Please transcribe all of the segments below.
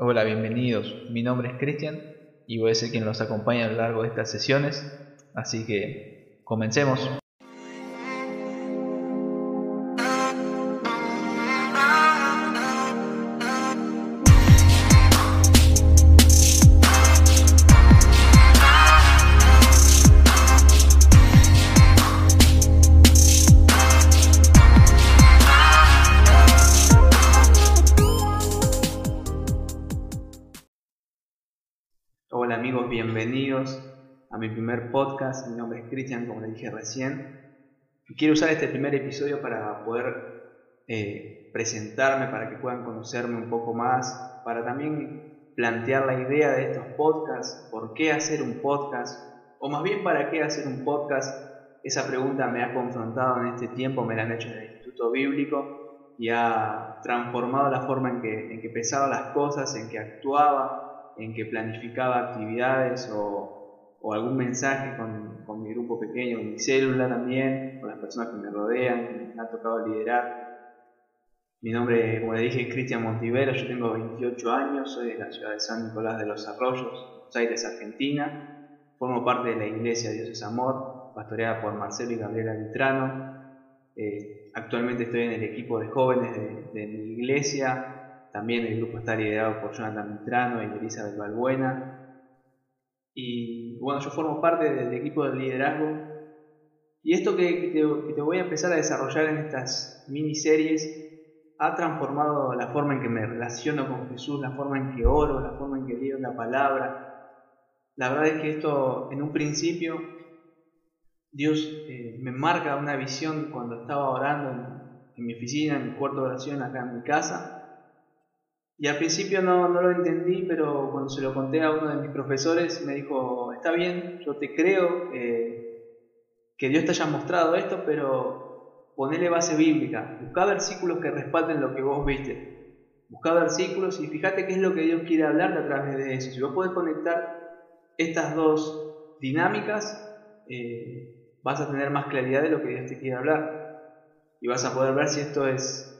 Hola, bienvenidos. Mi nombre es Cristian y voy a ser quien los acompañe a lo largo de estas sesiones. Así que comencemos. Amigos, bienvenidos a mi primer podcast. Mi nombre es Cristian, como les dije recién. Quiero usar este primer episodio para poder eh, presentarme, para que puedan conocerme un poco más, para también plantear la idea de estos podcasts, por qué hacer un podcast, o más bien para qué hacer un podcast. Esa pregunta me ha confrontado en este tiempo, me la han hecho en el Instituto Bíblico y ha transformado la forma en que, en que pensaba las cosas, en que actuaba, en que planificaba actividades o, o algún mensaje con, con, mi grupo pequeño, con mi célula también, con las personas que me rodean, que me ha tocado liderar. Mi nombre, como le dije, es Cristian Montivero, yo tengo 28 años, soy de la ciudad de San Nicolás de los Arroyos, Buenos Aires, Argentina. Formo parte de la iglesia Dios es Amor, pastoreada por Marcelo y Gabriela Vitrano. Eh, actualmente estoy en el equipo de jóvenes de, de mi iglesia, también el grupo está liderado por Jonathan Mitrano y Elizabeth Balbuena. Y bueno, yo formo parte del equipo de liderazgo. Y esto que, te, voy a empezar a desarrollar en estas miniseries ha transformado la forma en que me relaciono con Jesús, la forma en que oro, la forma en que leo la palabra. La verdad es que esto en un principio Dios eh, me marca una visión cuando estaba orando en, en mi oficina, en mi cuarto de oración acá en mi casa y al principio no, no, lo entendí, pero cuando se lo conté a uno de mis profesores me dijo, está bien, yo te creo eh, que Dios te haya mostrado esto, pero ponele base bíblica, busca versículos que respalden lo que vos viste, busca versículos y fíjate qué es lo que Dios quiere hablarte a través de eso. Si vos podés conectar estas dos dinámicas, eh, vas a tener más claridad de lo que Dios te quiere hablar. Y vas a poder ver si esto es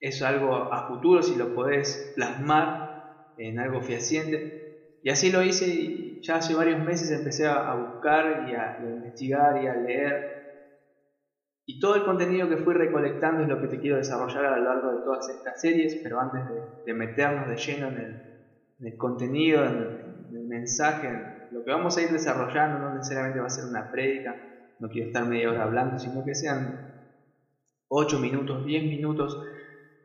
es algo a futuro, si lo podés plasmar en algo fehaciente. Y así lo hice y ya hace varios meses empecé a buscar y a, investigar y a leer. Y todo el contenido que fui recolectando es lo que te quiero desarrollar a lo largo de todas estas series, pero antes de, meternos de lleno en el, contenido, en el, mensaje, en lo que vamos a ir desarrollando no necesariamente va a ser una prédica, no quiero estar media hora hablando, sino que sean 8 minutos, 10 minutos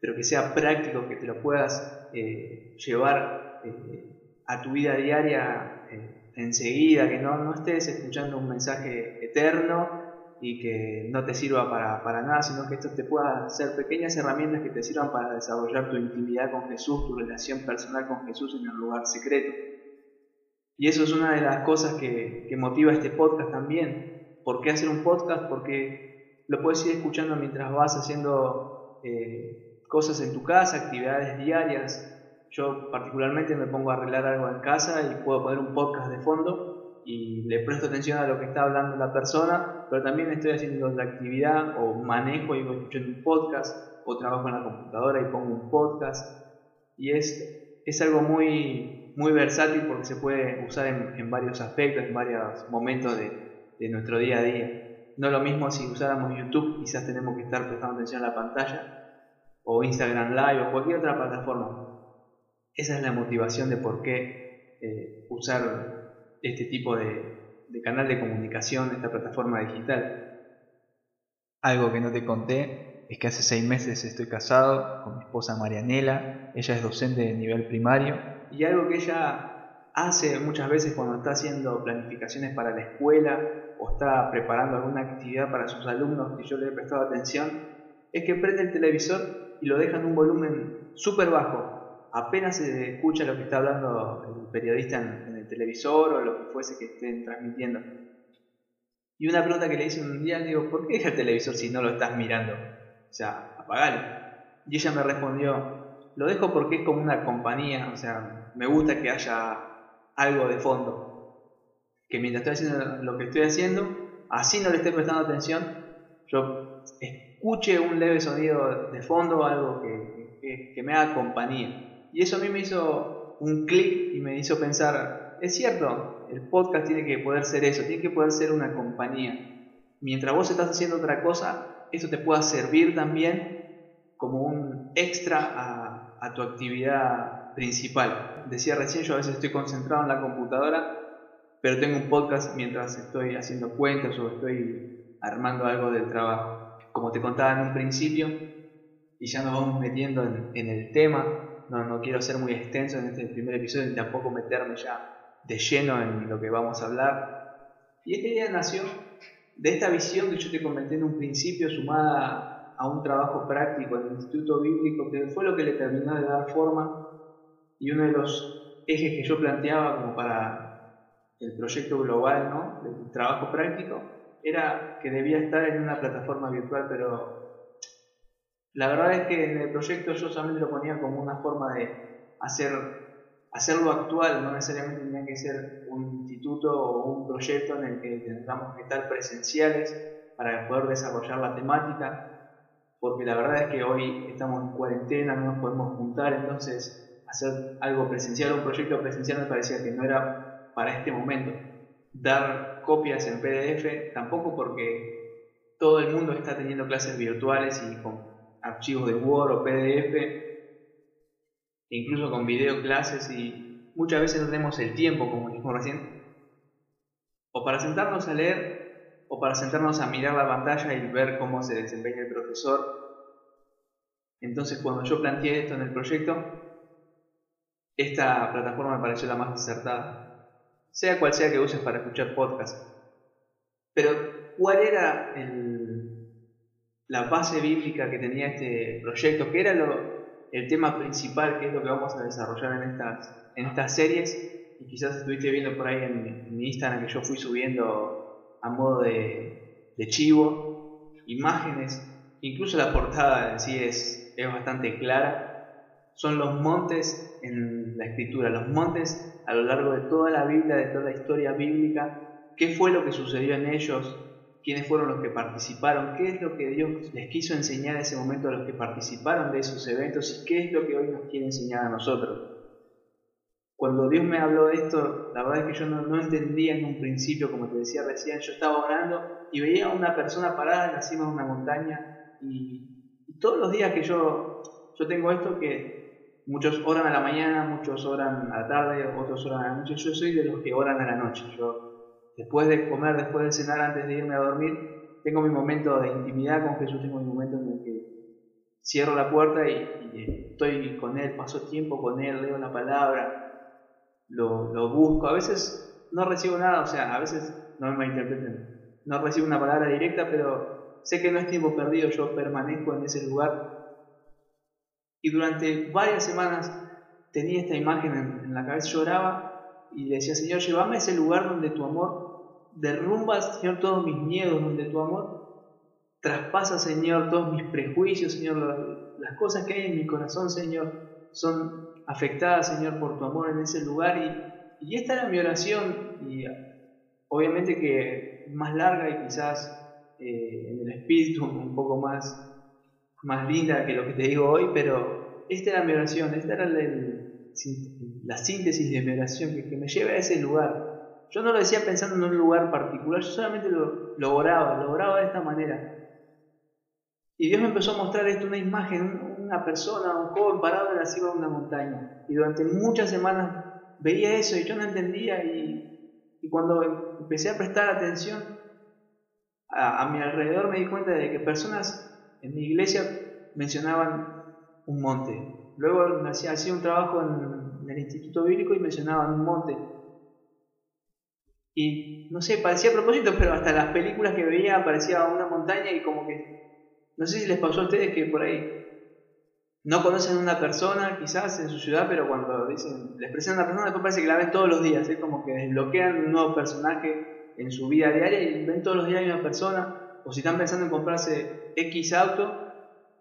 pero que sea práctico, que te lo puedas eh, llevar eh, a tu vida diaria eh, enseguida, que no, no estés escuchando un mensaje eterno y que no te sirva para, para, nada, sino que esto te pueda ser pequeñas herramientas que te sirvan para desarrollar tu intimidad con Jesús, tu relación personal con Jesús en el lugar secreto. Y eso es una de las cosas que, que motiva este podcast también. ¿Por qué hacer un podcast? Porque lo puedes ir escuchando mientras vas haciendo cosas en tu casa, actividades diarias. Yo particularmente me pongo a arreglar algo en casa y puedo poner un podcast de fondo y le presto atención a lo que está hablando la persona, pero también estoy haciendo la actividad o manejo y voy escuchando un podcast o trabajo en la computadora y pongo un podcast y es, es algo muy, muy versátil porque se puede usar en, en varios aspectos, en varios momentos de, de nuestro día a día. No lo mismo si usáramos YouTube, quizás tenemos que estar prestando atención a la pantalla, o Instagram Live o cualquier otra plataforma. Esa es la motivación de por qué eh, usar este tipo de, de, canal de comunicación, esta plataforma digital. Algo que no te conté es que hace seis meses estoy casado con mi esposa Marianela, ella es docente de nivel primario y algo que ella hace muchas veces cuando está haciendo planificaciones para la escuela o está preparando alguna actividad para sus alumnos y yo le he prestado atención, es que prende el televisor y lo dejan un volumen súper bajo. Apenas se escucha lo que está hablando el periodista en, el televisor o lo que fuese que estén transmitiendo. Y una pregunta que le hice un día, le digo, ¿por qué deja el televisor si no lo estás mirando? O sea, apagalo. Y ella me respondió, lo dejo porque es como una compañía, o sea, me gusta que haya algo de fondo. Que mientras estoy haciendo lo que estoy haciendo, así no le esté prestando atención, yo escuche un leve sonido de fondo, algo que, que, me haga compañía. Y eso a mí me hizo un clic y me hizo pensar, es cierto, el podcast tiene que poder ser eso, tiene que poder ser una compañía. Mientras vos estás haciendo otra cosa, eso te pueda servir también como un extra a, a tu actividad principal. Decía recién, yo a veces estoy concentrado en la computadora, pero tengo un podcast mientras estoy haciendo cuentas o estoy armando algo del trabajo. Como te contaba en un principio, y ya nos vamos metiendo en, el tema, no, no, quiero ser muy extenso en este primer episodio y tampoco meterme ya de lleno en lo que vamos a hablar. Y esta idea nació de esta visión que yo te comenté en un principio, sumada a un trabajo práctico en el Instituto Bíblico, que fue lo que le terminó de dar forma y uno de los ejes que yo planteaba como para el proyecto global ¿no? del trabajo práctico era que debía estar en una plataforma virtual, pero la verdad es que en el proyecto yo solamente lo ponía como una forma de hacer hacerlo actual, no necesariamente tenía que ser un instituto o un proyecto en el que tengamos que estar presenciales para poder desarrollar la temática, porque la verdad es que hoy estamos en cuarentena, no nos podemos juntar, entonces hacer algo presencial, un proyecto presencial me parecía que no era para este momento. Dar copias en PDF tampoco porque todo el mundo está teniendo clases virtuales y con archivos de Word o PDF incluso con video clases y muchas veces no tenemos el tiempo, como dijimos recién, o para sentarnos a leer o para sentarnos a mirar la pantalla y ver cómo se desempeña el profesor. Entonces cuando yo planteé esto en el proyecto, esta plataforma me pareció la más acertada, sea cual sea que uses para escuchar podcast. Pero, ¿cuál era la base bíblica que tenía este proyecto? ¿Qué era el tema principal, que es lo que vamos a desarrollar en estas, en estas series. Y quizás estuviste viendo por ahí en, mi Instagram que yo fui subiendo a modo de, de chivo, imágenes, incluso la portada en sí es, es bastante clara. Son los montes en la escritura, los montes a lo largo de toda la Biblia, de toda la historia bíblica, qué fue lo que sucedió en ellos, quiénes fueron los que participaron, qué es lo que Dios les quiso enseñar en ese momento a los que participaron de esos eventos y qué es lo que hoy nos quiere enseñar a nosotros. Cuando Dios me habló de esto, la verdad es que yo no, entendía en un principio, como te decía recién, yo estaba orando y veía a una persona parada en la cima de una montaña y, todos los días que yo, yo tengo esto que muchos oran a la mañana, muchos oran a la tarde, otros oran a la noche, yo soy de los que oran a la noche. Yo Después de comer, después de cenar, antes de irme a dormir, tengo mi momento de intimidad con Jesús, tengo mi momento en el que cierro la puerta y, estoy con Él, paso tiempo con Él, leo la palabra, lo, lo, busco. A veces no recibo nada, o sea, a veces no me malinterpreten, no recibo una palabra directa, pero sé que no es tiempo perdido, yo permanezco en ese lugar. Y durante varias semanas tenía esta imagen en, la cabeza, lloraba y decía, Señor, llévame a ese lugar donde tu amor derrumbas, Señor, todos mis miedos, donde tu amor traspasa, Señor, todos mis prejuicios, Señor, las cosas que hay en mi corazón, Señor, son afectadas, Señor, por tu amor en ese lugar. Y, y esta era mi oración, y obviamente que más larga y quizás eh, en el espíritu un poco más, más linda que lo que te digo hoy, pero esta era mi oración, esta era la, síntesis de mi oración, que, me lleve a ese lugar, yo no lo decía pensando en un lugar particular, yo solamente lo, oraba, lo oraba de esta manera. Y Dios me empezó a mostrar esto, una imagen, una persona, un joven parado en la cima de una montaña. Y durante muchas semanas veía eso y yo no entendía. Y, cuando empecé a prestar atención a, mi alrededor me di cuenta de que personas en mi iglesia mencionaban un monte. Luego hacía, un trabajo en, el Instituto Bíblico y mencionaban un monte. Y no sé, parecía a propósito, pero hasta las películas que veía parecía una montaña y como que, no sé si les pasó a ustedes que por ahí no conocen a una persona quizás en su ciudad, pero cuando dicen, les presentan a una persona, después parece que la ven todos los días, es como que desbloquean un nuevo personaje en su vida diaria y ven todos los días a una persona, o si están pensando en comprarse X auto,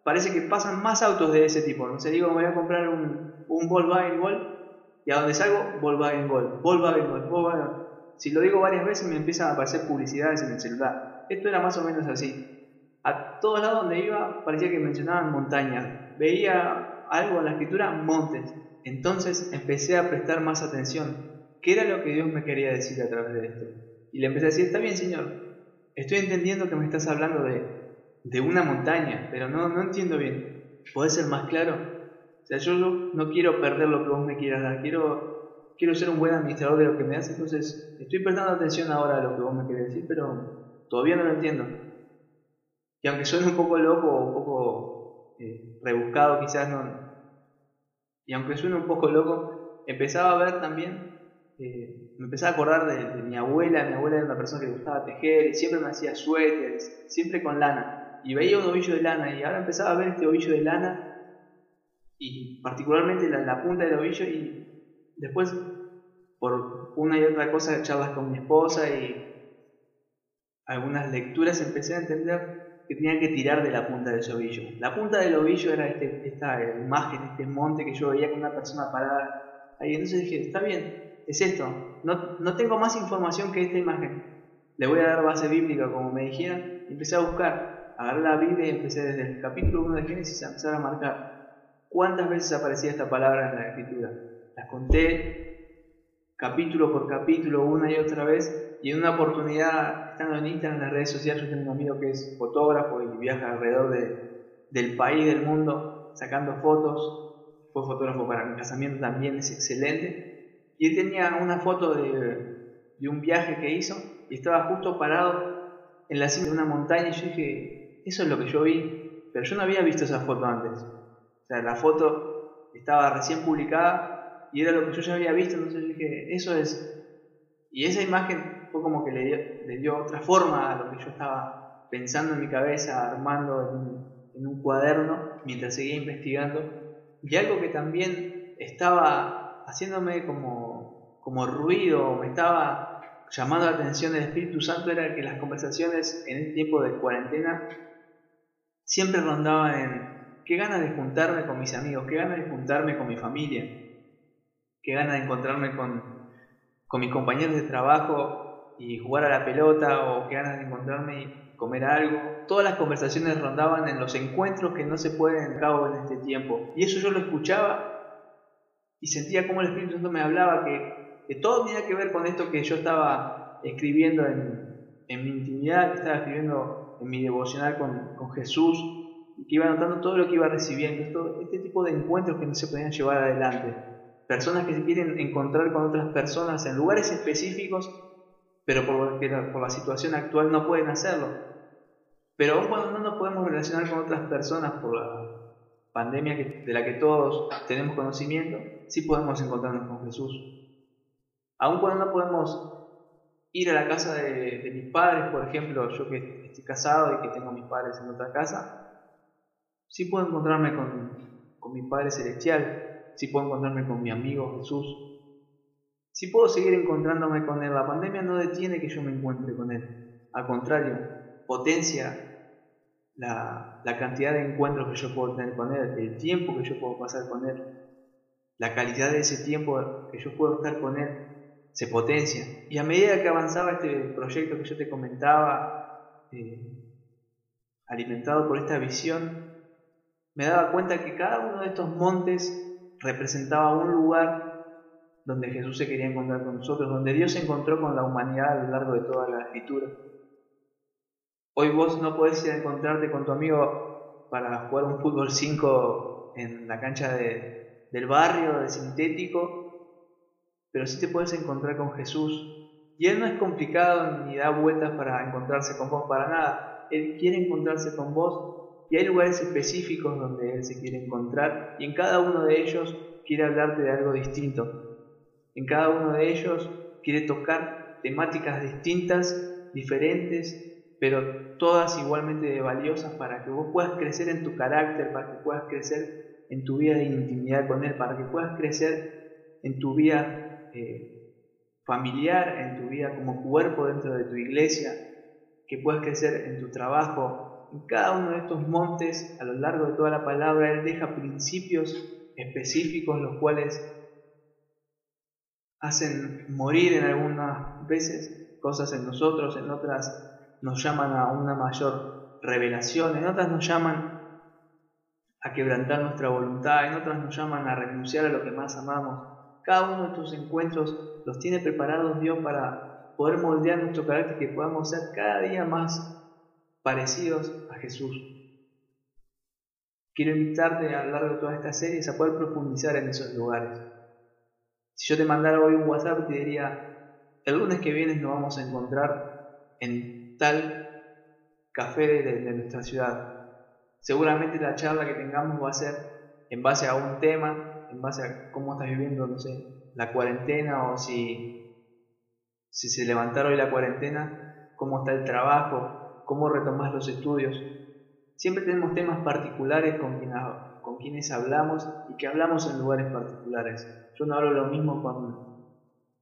parece que pasan más autos de ese tipo. No sé, digo, voy a comprar un, un Volkswagen Gol y a donde salgo, Volkswagen Gol, Volkswagen Gol, Volkswagen si lo digo varias veces me empiezan a aparecer publicidades en el celular. Esto era más o menos así. A todos lados donde iba parecía que mencionaban montañas. Veía algo en la escritura, montes. Entonces empecé a prestar más atención. ¿Qué era lo que Dios me quería decir a través de esto? Y le empecé a decir, está bien Señor, estoy entendiendo que me estás hablando de, de una montaña, pero no, no entiendo bien. ¿Puede ser más claro? O sea, yo no quiero perder lo que vos me quieras dar, quiero, quiero ser un buen administrador de lo que me das, entonces estoy prestando atención ahora a lo que vos me querés decir, pero todavía no lo entiendo. Y aunque suene un poco loco o un poco eh, rebuscado quizás, no, y aunque suene un poco loco, empezaba a ver también, eh, me empezaba a acordar de, mi abuela, mi abuela era una persona que le gustaba tejer y siempre me hacía suéteres, siempre con lana. Y veía un ovillo de lana y ahora empezaba a ver este ovillo de lana y particularmente la, la punta del ovillo y después por una y otra cosa charlas con mi esposa y algunas lecturas empecé a entender que tenían que tirar de la punta del ovillo. La punta del ovillo era este, esta imagen, este monte que yo veía con una persona parada ahí. Entonces dije, está bien, es esto. No, no tengo más información que esta imagen. Le voy a dar base bíblica, como me dijeron. Empecé a buscar, agarré la Biblia y empecé desde el capítulo 1 de Génesis a empezar a marcar cuántas veces aparecía esta palabra en la escritura. Las conté capítulo por capítulo, una y otra vez, y en una oportunidad, estando en Instagram, en las redes sociales, yo tengo un amigo que es fotógrafo y viaja alrededor del país, del mundo, sacando fotos. Fue fotógrafo para mi casamiento también, es excelente. Y él tenía una foto de, de un viaje que hizo y estaba justo parado en la cima de una montaña y yo dije, eso es lo que yo vi, pero yo no había visto esa foto antes. O sea, la foto estaba recién publicada y era lo que yo ya había visto, entonces dije, eso es... Y esa imagen fue como que le dio, otra forma a lo que yo estaba pensando en mi cabeza, armando en un, cuaderno mientras seguía investigando. Y algo que también estaba haciéndome como, como ruido, me estaba llamando la atención del Espíritu Santo, era que las conversaciones en este tiempo de cuarentena siempre rondaban en qué ganas de juntarme con mis amigos, qué ganas de juntarme con mi familia, qué ganas de encontrarme con, con mis compañeros de trabajo y jugar a la pelota o que ganas de encontrarme y comer algo. Todas las conversaciones rondaban en los encuentros que no se pueden cabo en este tiempo. Y eso yo lo escuchaba y sentía como el Espíritu Santo me hablaba que, que todo tenía que ver con esto que yo estaba escribiendo en, en mi intimidad, que estaba escribiendo en mi devocional con, con Jesús y que iba notando todo lo que iba recibiendo, este tipo de encuentros que no se podían llevar adelante. Personas que se quieren encontrar con otras personas en lugares específicos pero por, la situación actual no pueden hacerlo. Pero aún cuando no nos podemos relacionar con otras personas por la pandemia de la que todos tenemos conocimiento, sí podemos encontrarnos con Jesús. Aún cuando no podemos ir a la casa de, mis padres, por ejemplo, yo que estoy casado y que tengo mis padres en otra casa, sí puedo encontrarme con, con mi Padre Celestial, sí puedo encontrarme con mi amigo Jesús, si puedo seguir encontrándome con Él, la pandemia no detiene que yo me encuentre con Él. Al contrario, potencia la, cantidad de encuentros que yo puedo tener con Él, el tiempo que yo puedo pasar con Él, la calidad de ese tiempo que yo puedo estar con Él se potencia. Y a medida que avanzaba este proyecto que yo te comentaba, eh, alimentado por esta visión, me daba cuenta que cada uno de estos montes representaba un lugar donde Jesús se quería encontrar con nosotros, donde Dios se encontró con la humanidad a lo largo de toda la escritura. Hoy vos no podés ir a encontrarte con tu amigo para jugar un fútbol 5 en la cancha de, del barrio, de sintético, pero sí te puedes encontrar con Jesús. Y Él no es complicado ni da vueltas para encontrarse con vos para nada. Él quiere encontrarse con vos y hay lugares específicos donde Él se quiere encontrar y en cada uno de ellos quiere hablarte de algo distinto. En cada uno de ellos quiere tocar temáticas distintas, diferentes, pero todas igualmente valiosas para que vos puedas crecer en tu carácter, para que puedas crecer en tu vida de intimidad con Él, para que puedas crecer en tu vida eh, familiar, en tu vida como cuerpo dentro de tu iglesia, que puedas crecer en tu trabajo. En cada uno de estos montes, a lo largo de toda la palabra, Él deja principios específicos los cuales hacen morir en algunas veces cosas en nosotros, en otras nos llaman a una mayor revelación, en otras nos llaman a quebrantar nuestra voluntad, en otras nos llaman a renunciar a lo que más amamos. Cada uno de estos encuentros los tiene preparados Dios para poder moldear nuestro carácter, que podamos ser cada día más parecidos a Jesús. Quiero invitarte a lo largo de todas estas series a poder profundizar en esos lugares. Si yo te mandara hoy un WhatsApp, te diría, el lunes que viene nos vamos a encontrar en tal café de, nuestra ciudad. Seguramente la charla que tengamos va a ser en base a un tema, en base a cómo estás viviendo, no sé, la cuarentena o si, si se levantara hoy la cuarentena, cómo está el trabajo, cómo retomar los estudios. Siempre tenemos temas particulares con, con quienes hablamos y que hablamos en lugares particulares. Yo no hablo lo mismo con,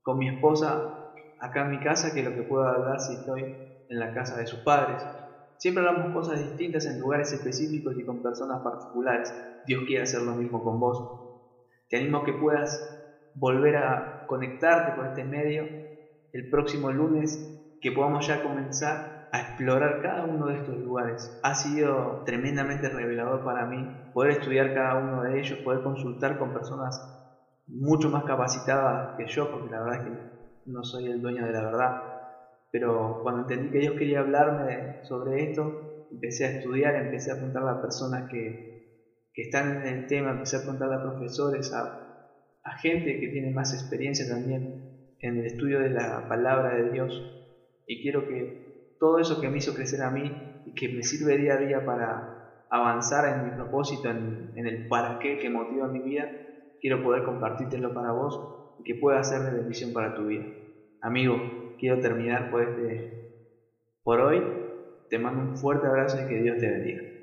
con mi esposa acá en mi casa que lo que puedo hablar si estoy en la casa de sus padres. Siempre hablamos cosas distintas en lugares específicos y con personas particulares. Dios quiere hacer lo mismo con vos. Te que puedas volver a conectarte con este medio el próximo lunes, que podamos ya comenzar a explorar cada uno de estos lugares. Ha sido tremendamente revelador para mí poder estudiar cada uno de ellos, poder consultar con personas mucho más capacitadas que yo, porque la verdad es que no soy el dueño de la verdad pero cuando entendí que Dios quería hablarme sobre esto, empecé a estudiar, empecé a preguntarle a personas que, que están en el tema, empecé a preguntarle a profesores, a, gente que tiene más experiencia también en el estudio de la palabra de Dios. Y quiero que todo eso que me hizo crecer a mí y que me sirve día a día para avanzar en mi propósito, en, en el para qué que motiva mi vida, quiero poder compartírtelo para vos y que pueda ser de bendición para tu vida. Amigo, quiero terminar por, este, por hoy. Te mando un fuerte abrazo y que Dios te bendiga.